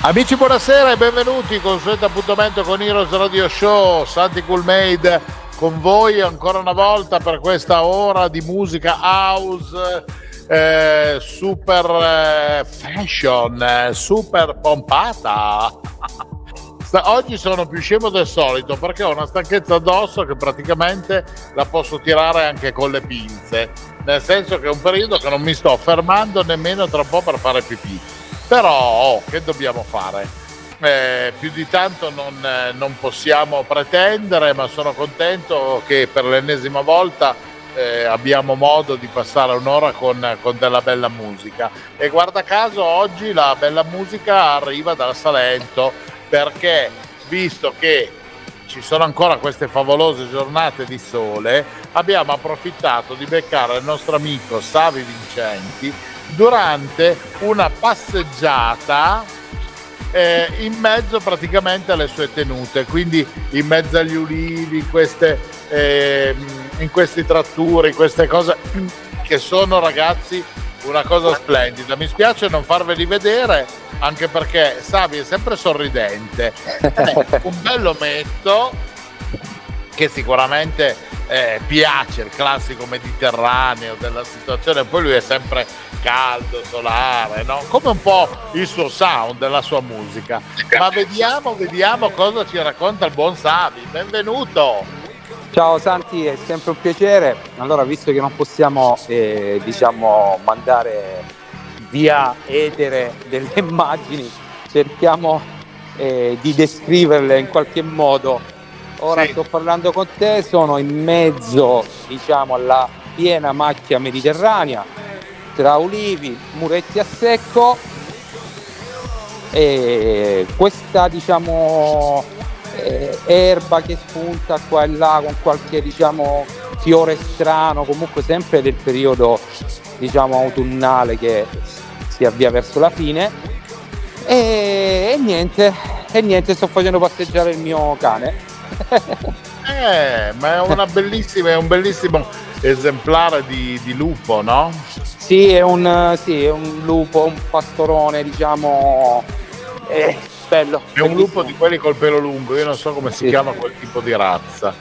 Amici buonasera e benvenuti consueto appuntamento con Heroes Radio Show, Santi Coolmade con voi ancora una volta per questa ora di musica house eh, super eh, fashion, eh, super pompata. Oggi sono più scemo del solito perché ho una stanchezza addosso che praticamente la posso tirare anche con le pinze, nel senso che è un periodo che non mi sto fermando nemmeno tra un po' per fare pipì. Però oh, che dobbiamo fare? Eh, più di tanto non, eh, non, possiamo pretendere, ma sono contento che per l'ennesima volta eh, abbiamo modo di passare un'ora con, con, della bella musica. E guarda caso oggi la bella musica arriva dal Salento perché visto che ci sono ancora queste favolose giornate di sole, abbiamo approfittato di beccare il nostro amico Savi Vincenti durante una passeggiata eh, in mezzo praticamente alle sue tenute, quindi in mezzo agli ulivi, in, queste, eh, in questi tratturi, queste cose che sono ragazzi una cosa splendida. Mi spiace non farveli vedere anche perché Savi è sempre sorridente. un bello metto che sicuramente eh, piace il classico mediterraneo della situazione, poi lui è sempre caldo, solare, no? come un po' il suo sound, la sua musica. Ma vediamo, vediamo cosa ci racconta il buon Savi. Benvenuto! Ciao Santi, è sempre un piacere. Allora, visto che non possiamo eh, diciamo, mandare via etere delle immagini, cerchiamo eh, di descriverle in qualche modo Ora sì. sto parlando con te, sono in mezzo diciamo, alla piena macchia mediterranea, tra ulivi, muretti a secco e questa diciamo eh, erba che spunta qua e là con qualche diciamo fiore strano, comunque sempre del periodo diciamo autunnale che si avvia verso la fine e, e niente, e niente sto facendo passeggiare il mio cane eh, ma è, una bellissima, è un bellissimo esemplare di, di lupo, no? Sì è, un, sì, è un lupo, un pastorone, diciamo. Eh, bello. È un lupo di quelli col pelo lungo, io non so come si sì. chiama quel tipo di razza.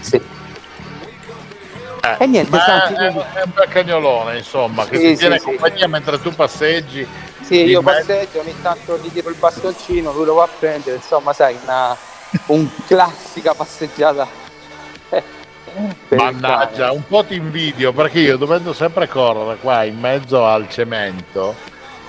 Sì. Eh, e niente, Santi, è, è, un bel cagnolone, insomma, che sì, ti tiene compagnia mentre tu passeggi. Sì, io mezzo. passeggio, ogni tanto gli tiro il bastoncino, lui lo va a prendere, insomma, sai, una un classica passeggiata. Mannaggia, un po' ti invidio perché io dovendo sempre correre qua in mezzo al cemento,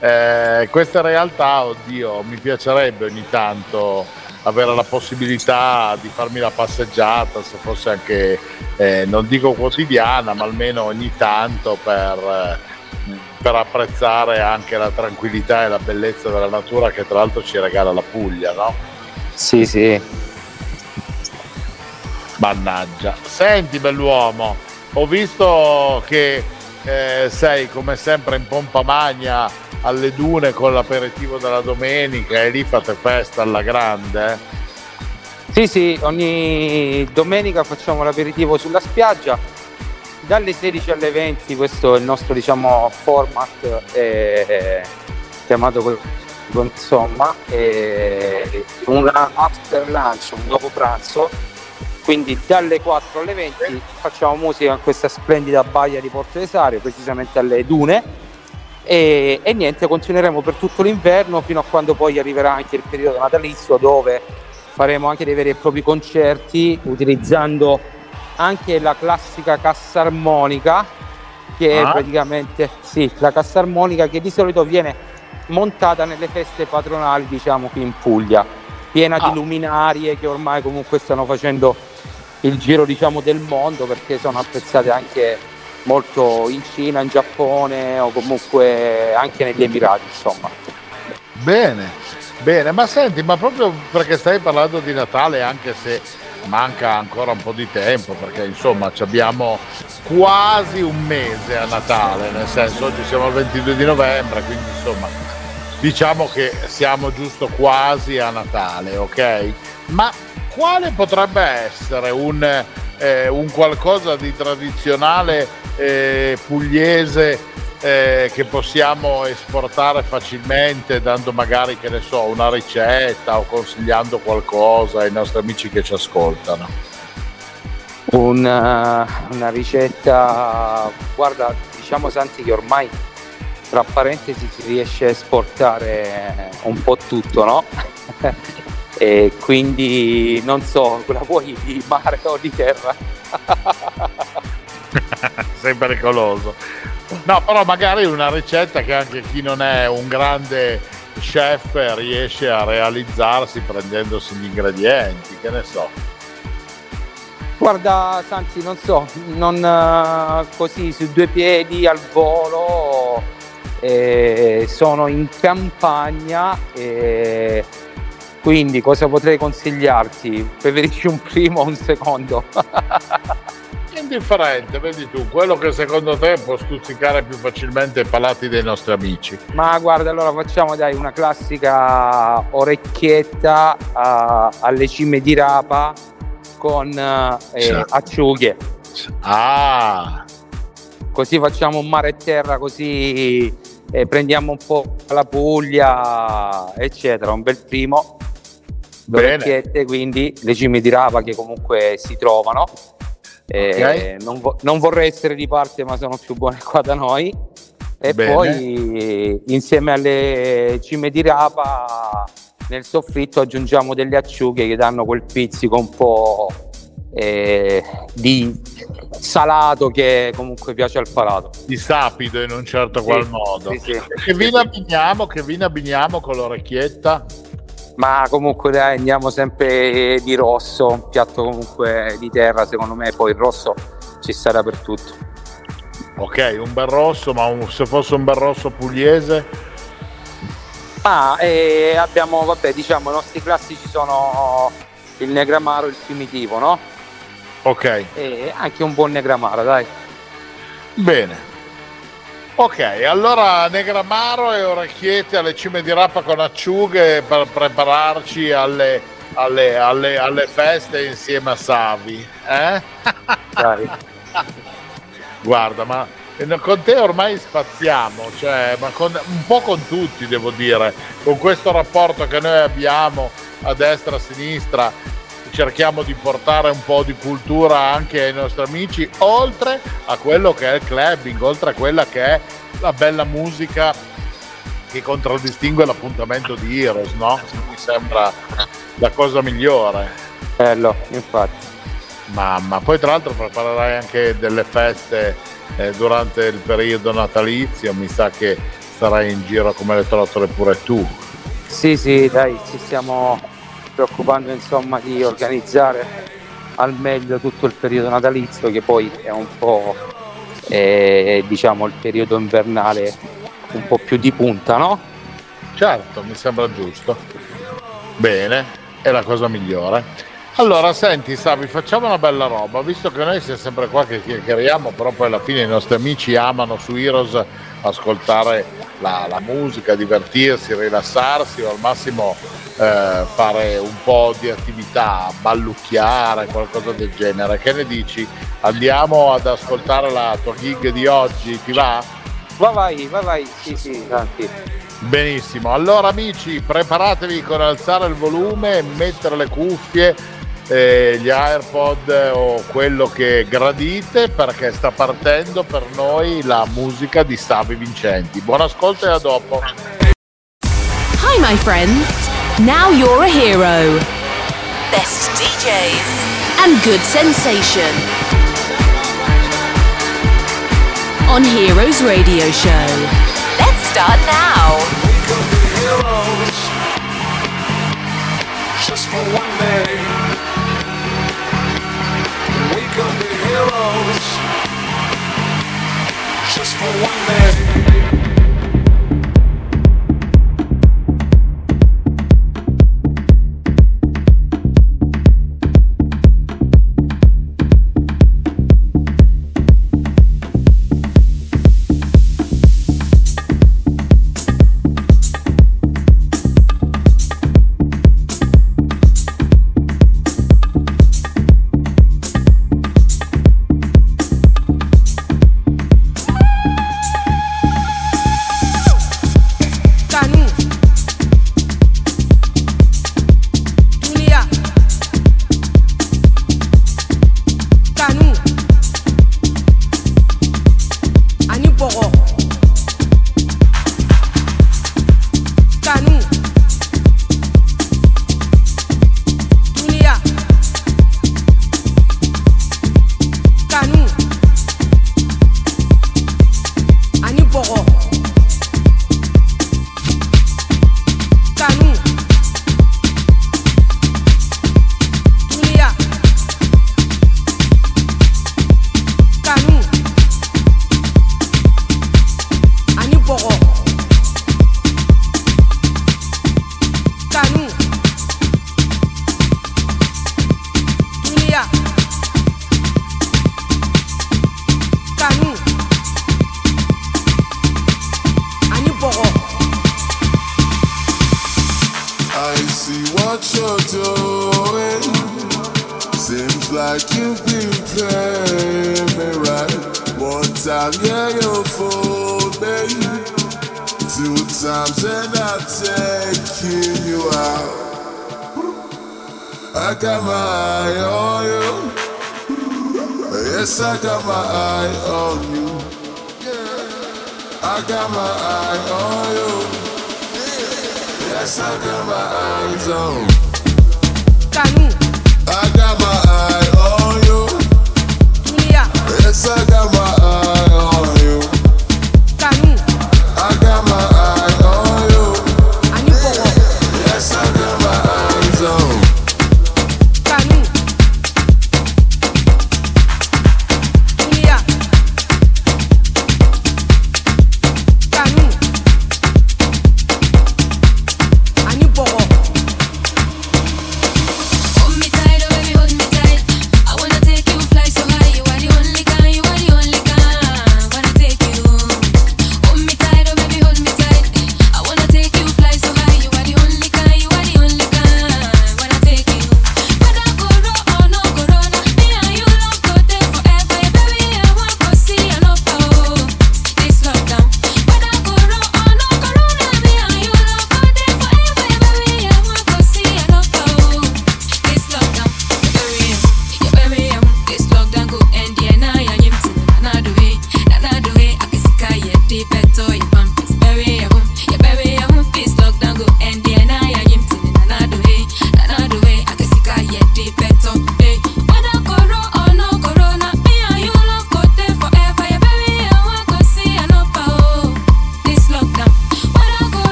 eh, questa realtà, oddio, mi piacerebbe ogni tanto avere la possibilità di farmi la passeggiata, se fosse anche, eh, non dico quotidiana, ma almeno ogni tanto per, eh, per apprezzare anche la tranquillità e la bellezza della natura che tra l'altro ci regala la Puglia, no? Sì, sì. Mannaggia. Senti, bell'uomo, ho visto che eh, sei come sempre in pompa magna alle dune con l'aperitivo della domenica e lì fate festa alla grande. Sì, sì, ogni domenica facciamo l'aperitivo sulla spiaggia. Dalle 16 alle 20 questo è il nostro diciamo, format eh, chiamato insomma, un after lunch, un dopo pranzo, quindi dalle 4 alle 20 facciamo musica in questa splendida baia di Porto Esario, precisamente alle dune. E, e, niente, continueremo per tutto l'inverno fino a quando poi arriverà anche il periodo natalizio dove faremo anche dei veri e propri concerti utilizzando anche la classica cassa armonica che ah. è praticamente sì, la cassa armonica che di solito viene montata nelle feste patronali diciamo qui in Puglia piena ah. di luminarie che ormai comunque stanno facendo il giro diciamo del mondo perché sono apprezzate anche molto in Cina, in Giappone o comunque anche negli Emirati insomma bene Bene, ma senti, ma proprio perché stai parlando di Natale, anche se manca ancora un po' di tempo, perché insomma abbiamo quasi un mese a Natale, nel senso oggi siamo al 22 di novembre, quindi insomma diciamo che siamo giusto quasi a Natale, ok? Ma quale potrebbe essere un, eh, un qualcosa di tradizionale eh, pugliese eh, che possiamo esportare facilmente dando magari che ne so una ricetta o consigliando qualcosa ai nostri amici che ci ascoltano. Una, una ricetta guarda diciamo Santi che ormai tra parentesi si riesce a esportare un po' tutto no? e quindi non so la vuoi di mare o di terra? Sei pericoloso No, però magari una ricetta che anche chi non è un grande chef riesce a realizzarsi prendendosi gli ingredienti, che ne so. Guarda Santi, non so, non uh, così su due piedi al volo, eh, sono in campagna e quindi cosa potrei consigliarti? Preferisci un primo o un secondo? indifferente, vedi tu, quello che secondo te può stuzzicare più facilmente i palati dei nostri amici. Ma guarda, allora facciamo dai una classica orecchietta uh, alle cime di rapa con uh, eh, acciughe. Ah! Così facciamo un mare e terra, così eh, prendiamo un po' la Puglia, eccetera, un bel primo. Bene. Orecchiette, quindi le cime di rapa che comunque si trovano Okay. Non, vo- non, vorrei essere di parte, ma sono più buone qua da noi. E Bene. poi insieme alle cime di rapa nel soffritto aggiungiamo delle acciughe che danno quel pizzico un po' eh, di salato che comunque piace al palato. Di sapido in un certo sì, qual modo. Sì, sì. Che vino abbiniamo? Che vino abbiniamo con l'orecchietta? Ma comunque dai, andiamo sempre di rosso, un piatto comunque di terra secondo me, poi il rosso ci sarà per tutto. Ok, un bel rosso, ma un, se fosse un bel rosso pugliese? Ah, eh, abbiamo, vabbè, diciamo, i nostri classici sono il negramaro, il primitivo, no? Ok. E anche un buon negramaro, dai. Bene, Ok, allora Negramaro e orecchiette alle cime di rappa con acciughe per prepararci alle, alle, alle, alle feste insieme a Savi. Eh? Dai. Guarda, ma con te ormai spaziamo, cioè, ma con, un po' con tutti devo dire, con questo rapporto che noi abbiamo a destra, a sinistra, cerchiamo di portare un po' di cultura anche ai nostri amici, oltre a quello che è il clubbing, oltre a quella che è la bella musica che contraddistingue l'appuntamento di Heroes, no? Mi sembra la cosa migliore. Bello, infatti. Mamma, poi tra l'altro preparerai anche delle feste eh, durante il periodo natalizio, mi sa che sarai in giro come le trottole pure tu. Sì, sì, dai, ci stiamo preoccupando insomma di organizzare al meglio tutto il periodo natalizio che poi è un po' eh, diciamo il periodo invernale un po' più di punta, no? Certo, mi sembra giusto. Bene, è la cosa migliore. Allora, senti, Savi, facciamo una bella roba, visto che noi siamo sempre qua che chiacchieriamo, però poi alla fine i nostri amici amano su Heroes ascoltare la, la musica, divertirsi, rilassarsi o al massimo eh, fare un po' di attività, ballucchiare, qualcosa del genere. Che ne dici? Andiamo ad ascoltare la tua gig di oggi, ti va? Va vai, va vai, sì sì, tanti. Benissimo, allora amici preparatevi con alzare il volume, mettere le cuffie, eh, gli AirPod o quello che gradite perché sta partendo per noi la musica di Savi Vincenti. Buon ascolto e a dopo. Hi my friends. Now you're a hero. Best DJs and good sensation. On Heroes Radio Show. Let's start now. We could be heroes just for one day. Could be heroes just for one day. playing eh, right. One time. Two times, and I'm taking you out. I got my eye on you. Yes, I got my eye on you. I got my eye on you. Yes, I got my eyes on. Kanu. I got my eyes sagama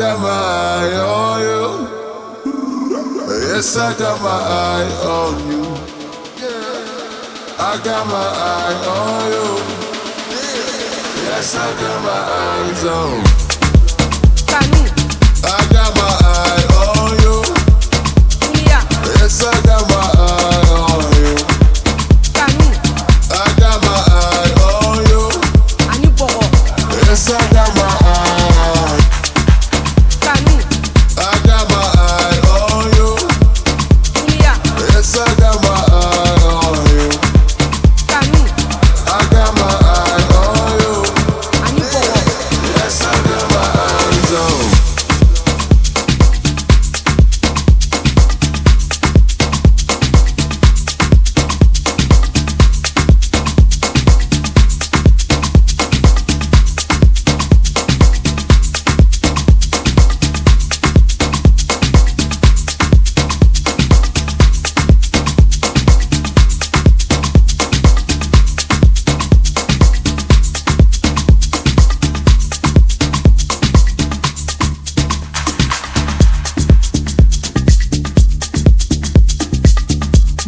my eye on you. Yes, I got my eye on you. I got my eye on you. Yes, I got my eyes on. I got my eye on you. Yes, I got my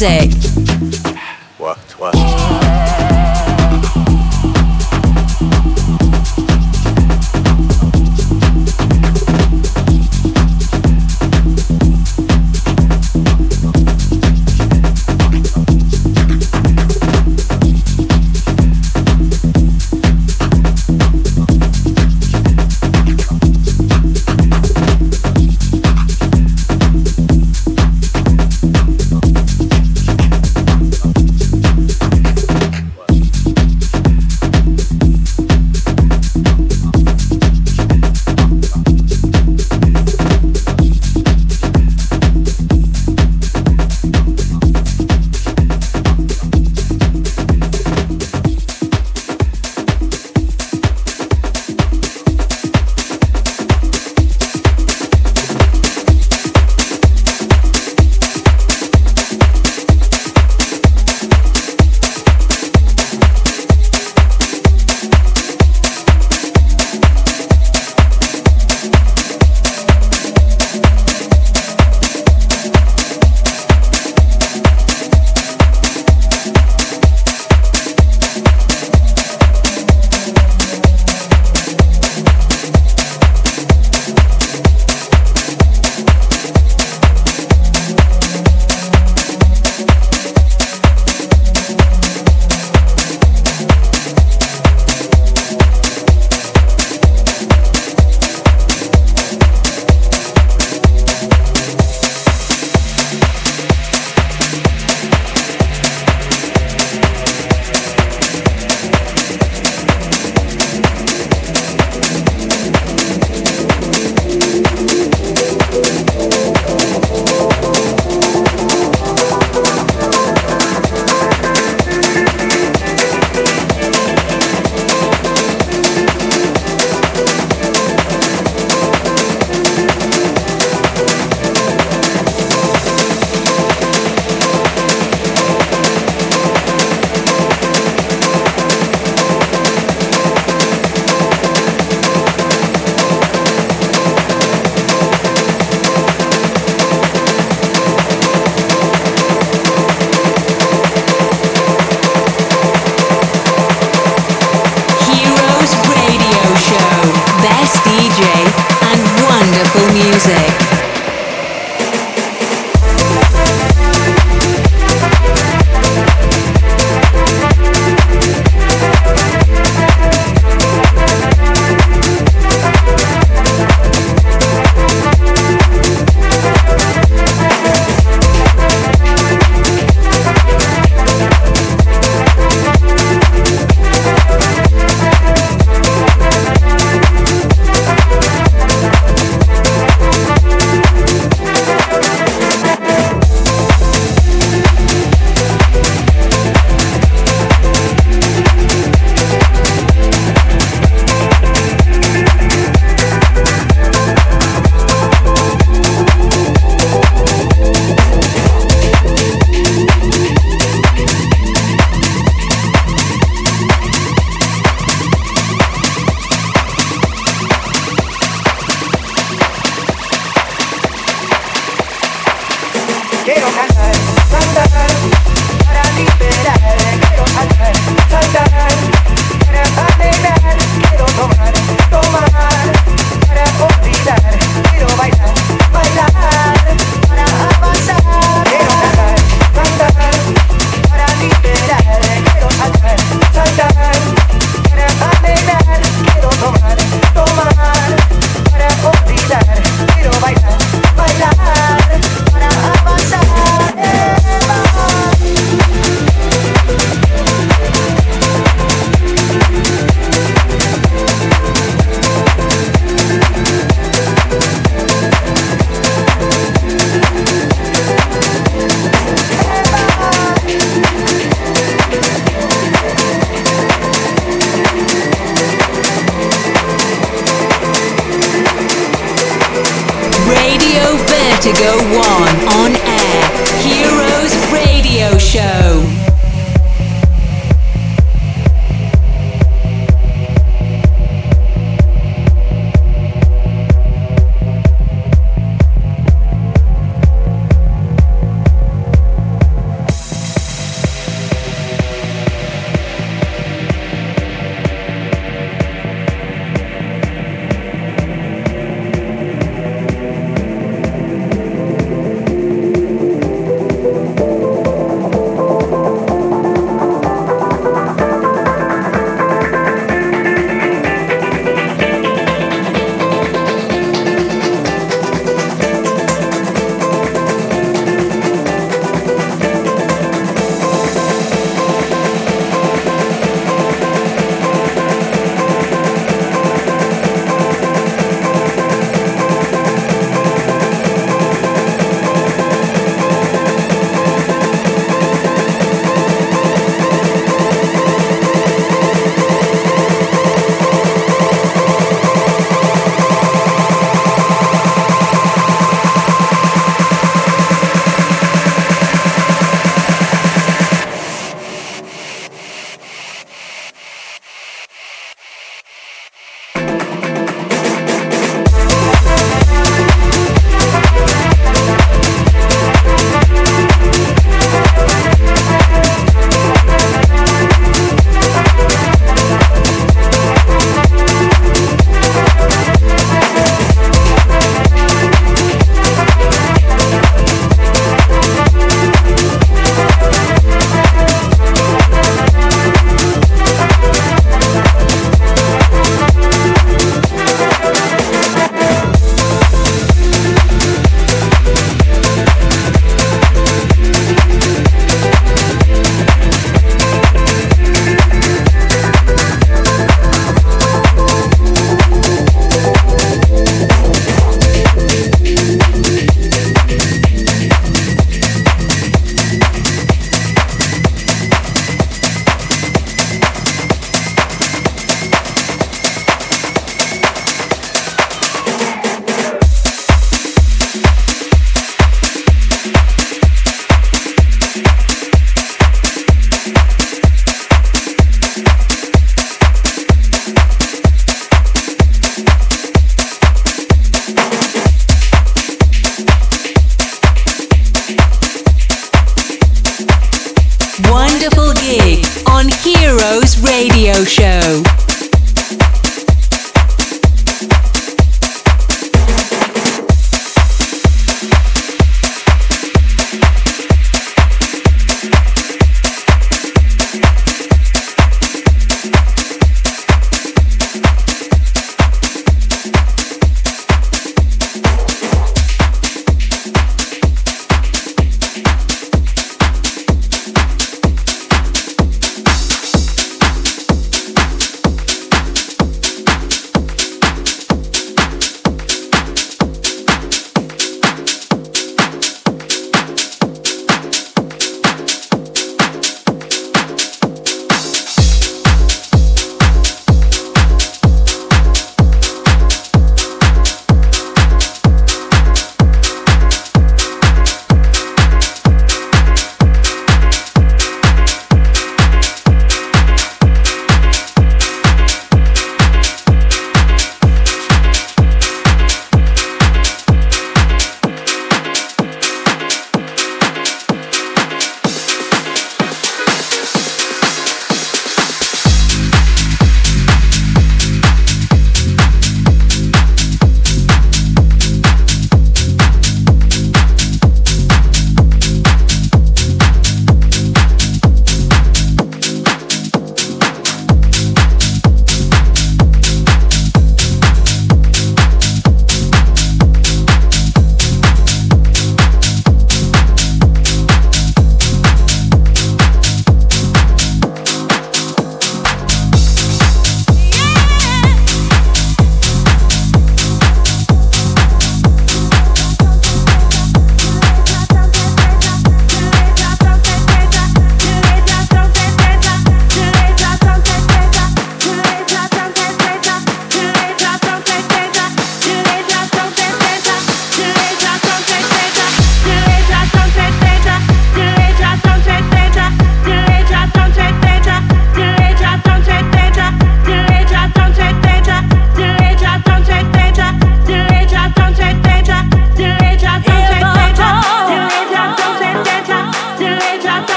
Music.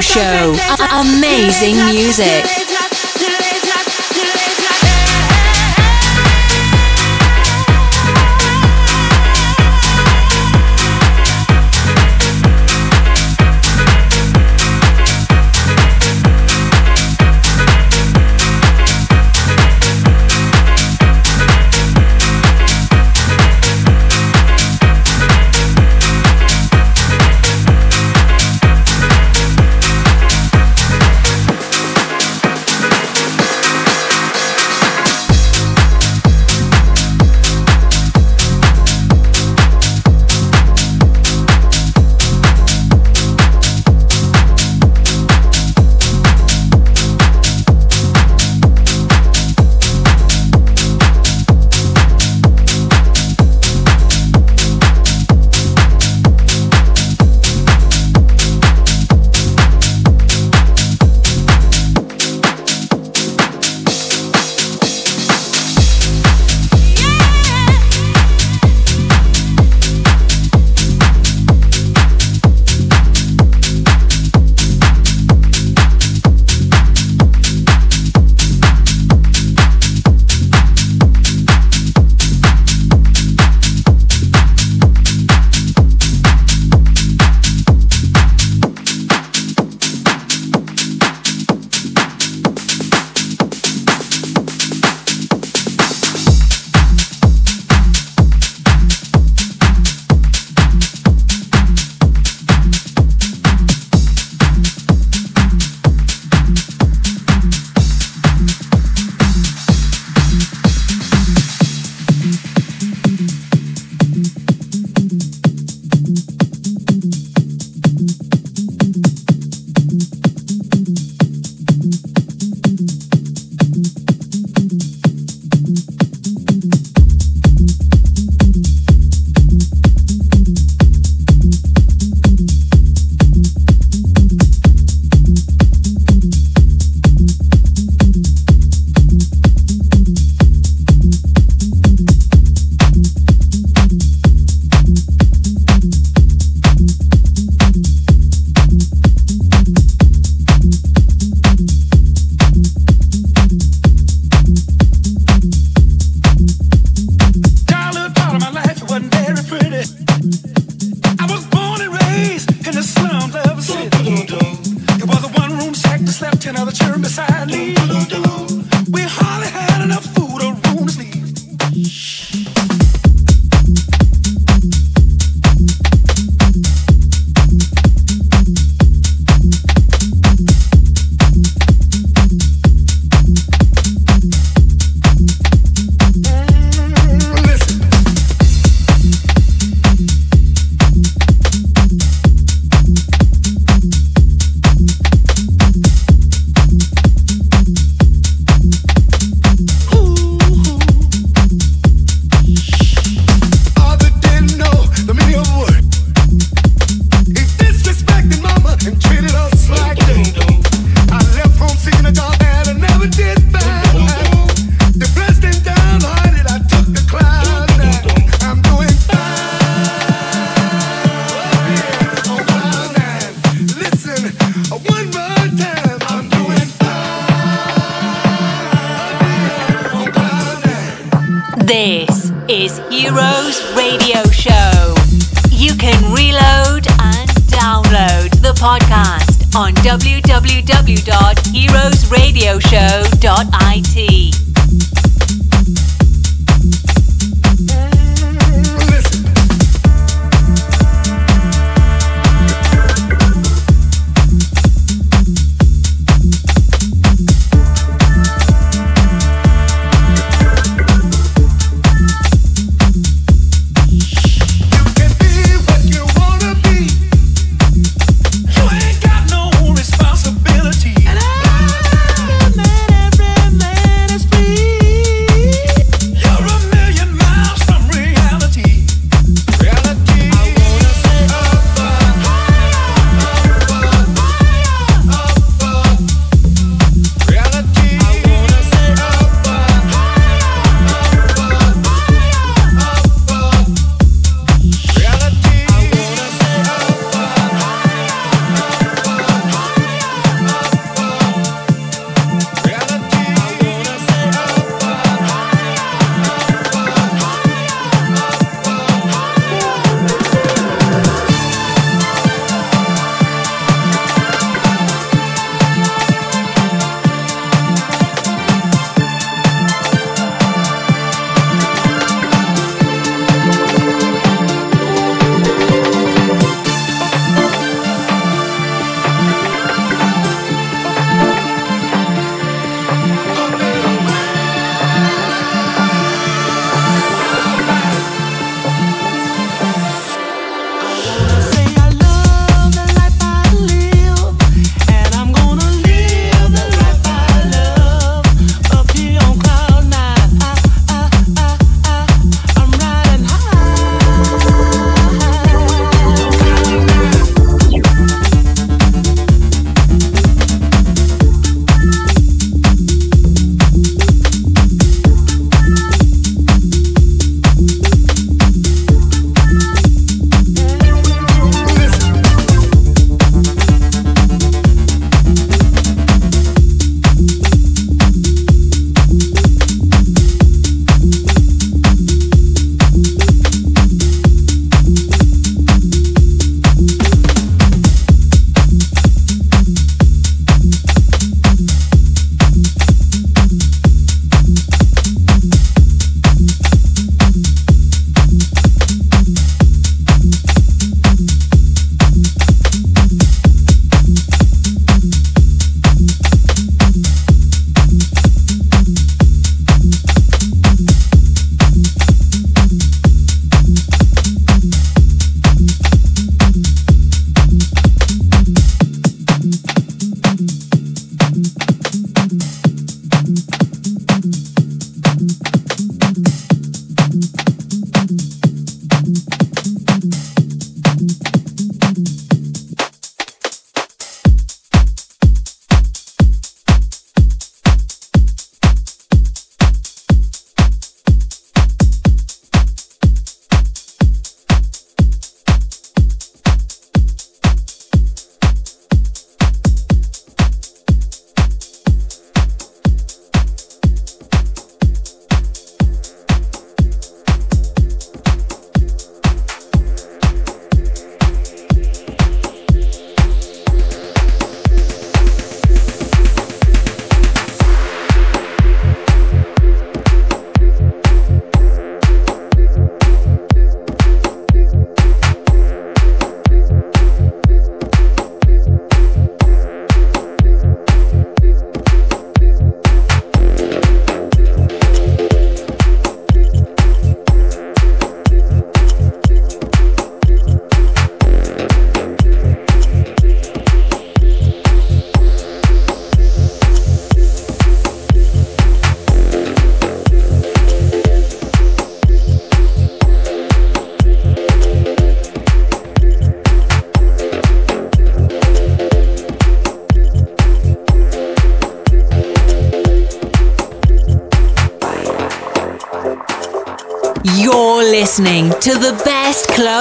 Show. Amazing music.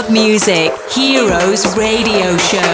love music, Heroes Radio Show.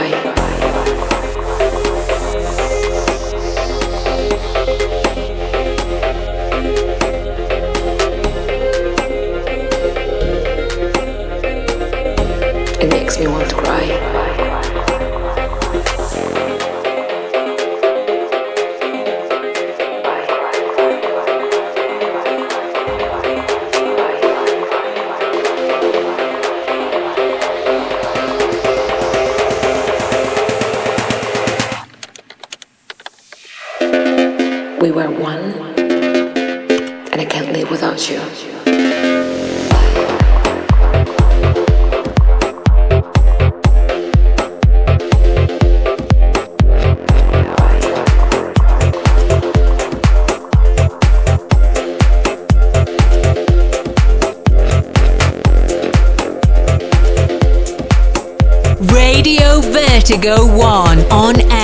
Pai. Vertigo One on air.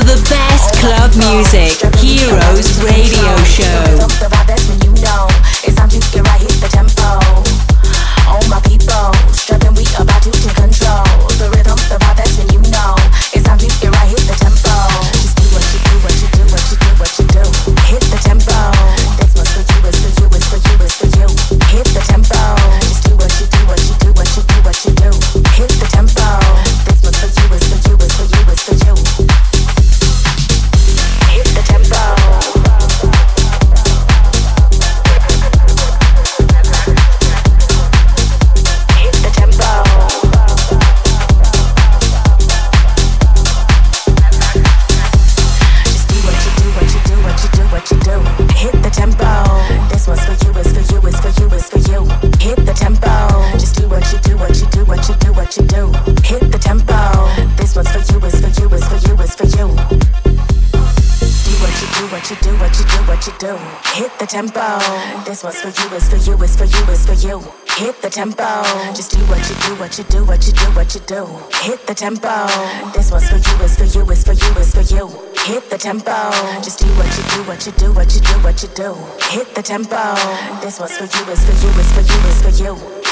to the best club music. tempo. This one's for you, it's for you, it's for you, it's for you. Hit the tempo. Just do what you do, what you do, what you do, what you do. Hit the tempo. This one's for you, it's for you, it's for you, it's for you.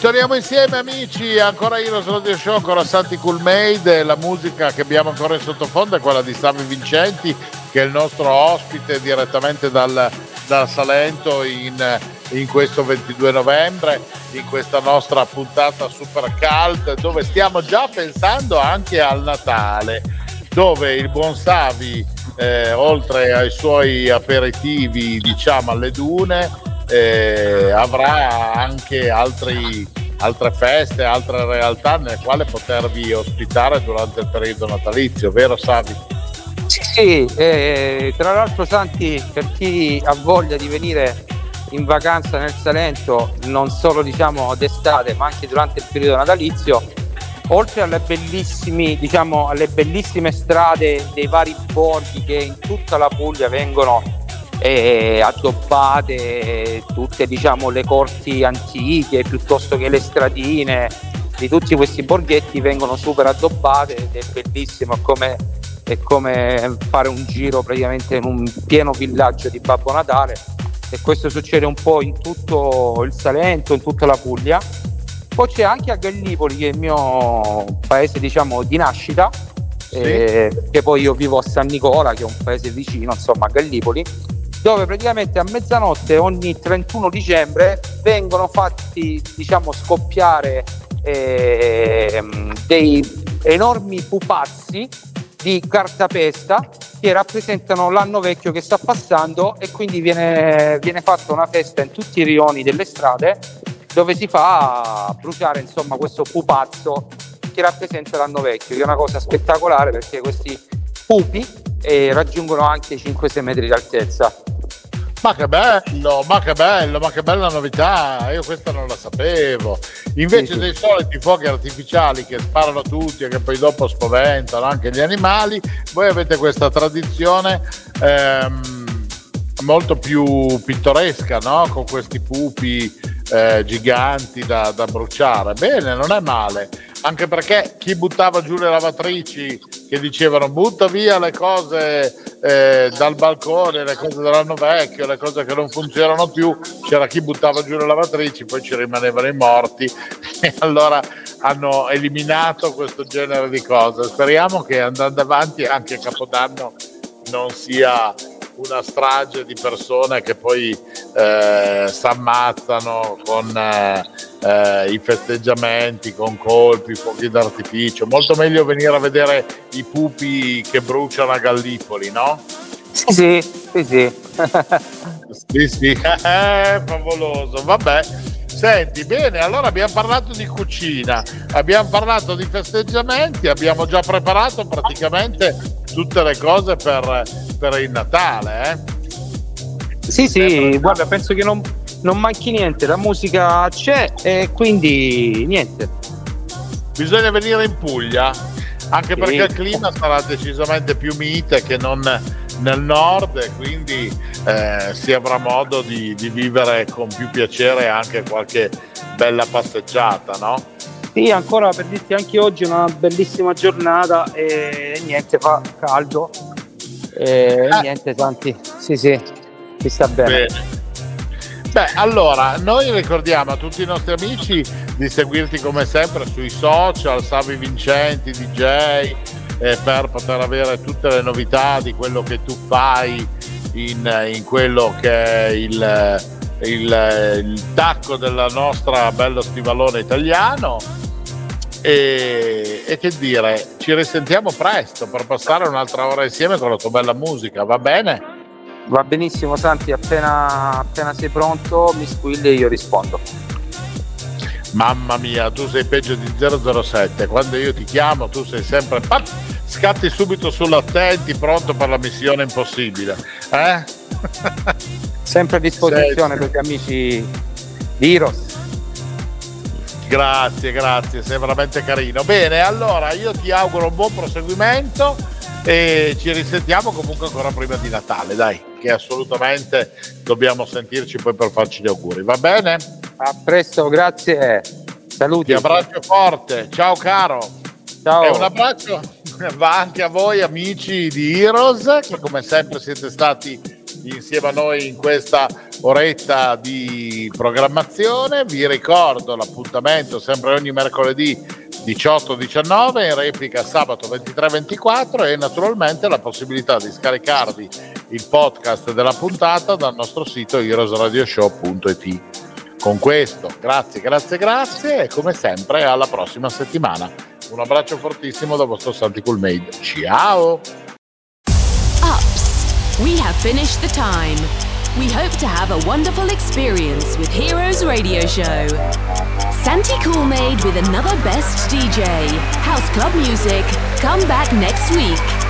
Ritorniamo insieme amici, ancora Heroes Radio Show, ancora Santi Cool Made, la musica che abbiamo ancora in sottofondo è quella di Savi Vincenti che è il nostro ospite direttamente dal, dal Salento in, in questo 22 novembre, in questa nostra puntata super cult dove stiamo già pensando anche al Natale, dove il buon Savi, eh, oltre ai suoi aperitivi diciamo alle dune, eh, avrà anche altri, altre feste, altre realtà nelle quali potervi ospitare durante il periodo natalizio, vero Savi? Sì, sì, eh, tra l'altro Santi, per chi ha voglia di venire in vacanza nel Salento, non solo diciamo d'estate, ma anche durante il periodo natalizio, oltre alle, diciamo, alle bellissime strade dei vari borghi che in tutta la Puglia vengono eh, addobbate, tutte diciamo, le corti antiche piuttosto che le stradine di tutti questi borghetti vengono super addobbate ed è bellissimo è come, è come fare un giro praticamente in un pieno villaggio di Babbo Natale. E questo succede un po' in tutto il Salento, in tutta la Puglia. Poi c'è anche a Gallipoli che è il mio paese diciamo di nascita, eh, che poi io vivo a San Nicola che è un paese vicino insomma a Gallipoli dove praticamente a mezzanotte ogni 31 dicembre vengono fatti diciamo scoppiare ehm, dei enormi pupazzi di cartapesta che rappresentano l'anno vecchio che sta passando e quindi viene, viene fatta una festa in tutti i rioni delle strade dove si fa bruciare insomma questo pupazzo che rappresenta l'anno vecchio, che è una cosa spettacolare perché questi pupi eh, raggiungono anche 5-6 metri di altezza. Ma che bello, ma che bello, ma che bella novità, io questa non la sapevo. Invece Sì, sì. dei soliti fuochi artificiali che sparano tutti e che poi dopo spaventano anche gli animali, voi avete questa tradizione ehm, molto più pittoresca, no? Con questi pupi eh, giganti da, da bruciare. Bene, non è male. Anche perché chi buttava giù le lavatrici che dicevano butta via le cose eh, dal balcone, le cose dell'anno vecchio, le cose che non funzionano più, c'era chi buttava giù le lavatrici, poi ci rimanevano i morti e allora hanno eliminato questo genere di cose. Speriamo che andando avanti anche a Capodanno non sia una strage di persone che poi eh, si ammazzano con eh, i festeggiamenti, con colpi, fuochi d'artificio. Molto meglio venire a vedere i pupi che bruciano a Gallipoli, no? Sì, sì, sì, sì. Sì, sì, eh, favoloso, vabbè. Senti, bene, allora abbiamo parlato di cucina, abbiamo parlato di festeggiamenti, abbiamo già preparato praticamente tutte le cose per, per il Natale, eh? Sì, sì, guarda, penso che non, non manchi niente, la musica c'è e quindi niente. Bisogna venire in Puglia, anche Sì. perché il clima sarà decisamente più mite che non nel nord e quindi eh, si avrà modo di, di vivere con più piacere anche qualche bella passeggiata, no? Sì, ancora per dirti anche oggi è una bellissima giornata e niente, fa caldo. E niente, tanti. Sì, sì, si sta bene. Bene. Beh, allora, noi ricordiamo a tutti i nostri amici di seguirti come sempre sui social, Savi Vincenti, DJ, eh, per poter avere tutte le novità di quello che tu fai in, in quello che è il, il, il tacco del nostro bello stivalone italiano. E, e che dire, ci risentiamo presto per passare un'altra ora insieme con la tua bella musica, va bene? Va benissimo, Santi, appena, appena sei pronto mi squilli e io rispondo. Mamma mia, tu sei peggio di 007. Quando io ti chiamo, tu sei sempre. pat, scatti subito sull'attenti, pronto per la missione impossibile. Eh? Sempre a disposizione per gli amici di Heroes. Grazie, grazie, sei veramente carino. Bene, allora io ti auguro un buon proseguimento e ci risentiamo comunque ancora prima di Natale, dai, che assolutamente dobbiamo sentirci poi per farci gli auguri, va bene? A presto, grazie. Saluti. Ti abbraccio forte, ciao caro. Ciao. E un abbraccio va anche a voi amici di Heroes, che come sempre siete stati insieme a noi in questa oretta di programmazione. Vi ricordo l'appuntamento sempre ogni mercoledì 18-19 in replica sabato 23-24 e naturalmente la possibilità di scaricarvi il podcast della puntata dal nostro sito heroesradioshow.it. Con questo, grazie, grazie, grazie e come sempre alla prossima settimana. Un abbraccio fortissimo da vostro Santi Coolmade. Ciao! Ups, we have finished the time. We hope to have a wonderful experience with Heroes Radio Show. Santi Coolmade with another best DJ. House Club Music. Come back next week.